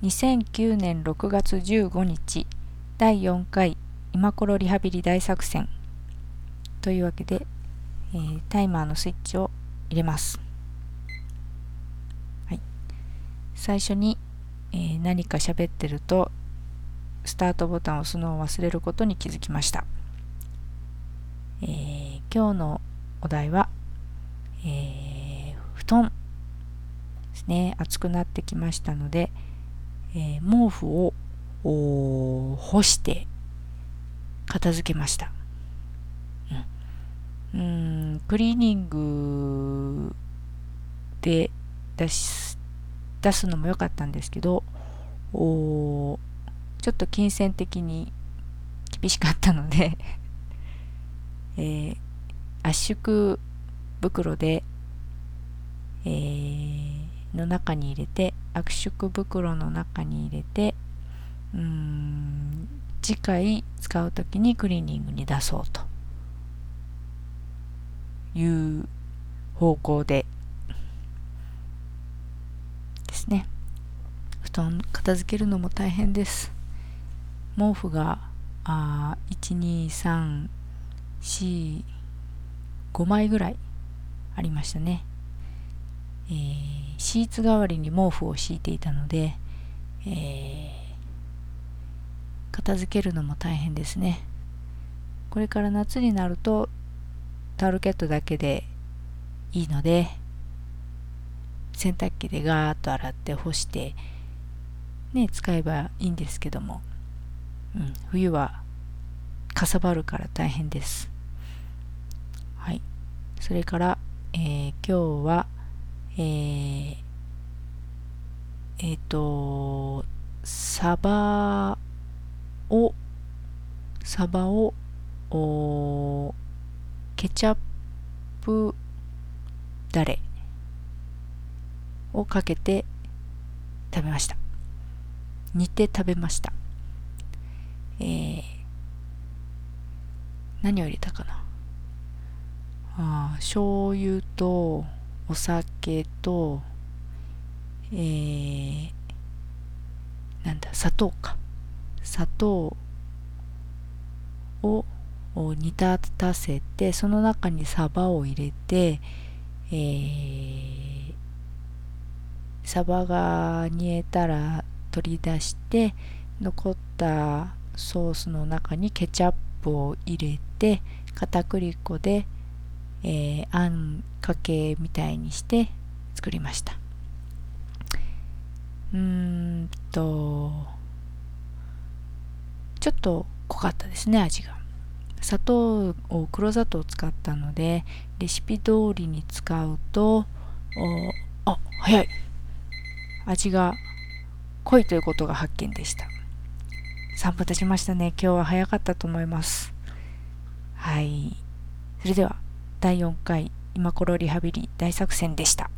2009年6月15日第4回今頃リハビリ大作戦。というわけで、えー、タイマーのスイッチを入れます、はい、最初に、えー、何か喋ってるとスタートボタンを押すのを忘れることに気づきました、えー、今日のお題は、え布団ですね。暑くなってきましたので、えー、毛布を干して片付けました。うん、クリーニングで出すのも良かったんですけどおちょっと金銭的に厳しかったので えー、圧縮袋で、えー、の中に入れて圧縮袋の中に入れてうん次回使う時にクリーニングに出そうと。いう方向で。ですね。布団片付けるのも大変です。毛布が1234 5枚ぐらいありましたね。えー、シーツ代わりに毛布を敷いていたので、えー、片付けるのも大変ですね。これから夏になるとタオルケットだけでいいので洗濯機でガーッと洗って干してね使えばいいんですけども、うん、冬はかさばるから大変です。はい。それから、えー、今日はえー、えっ、ー、と、サバを、サバを、おケチャップだれをかけて食べました。煮て食べました。えー、何を入れたかな？ああ醤油と、お酒と、えー、なんだ、砂糖か。砂糖を煮立たせて、その中にサバを入れて、えー、サバが煮えたら取り出して、残ったソースの中にケチャップを入れて、片栗粉でえー、あんかけみたいにして作りました。うーんとちょっと濃かったですね味が。砂糖を黒砂糖を使ったのでレシピ通りに使うとおあ早い。味が濃いということが発見でした。3分経ちましたね。今日は早かったと思います。はい。それでは。第4回今頃リハビリ大作戦でした。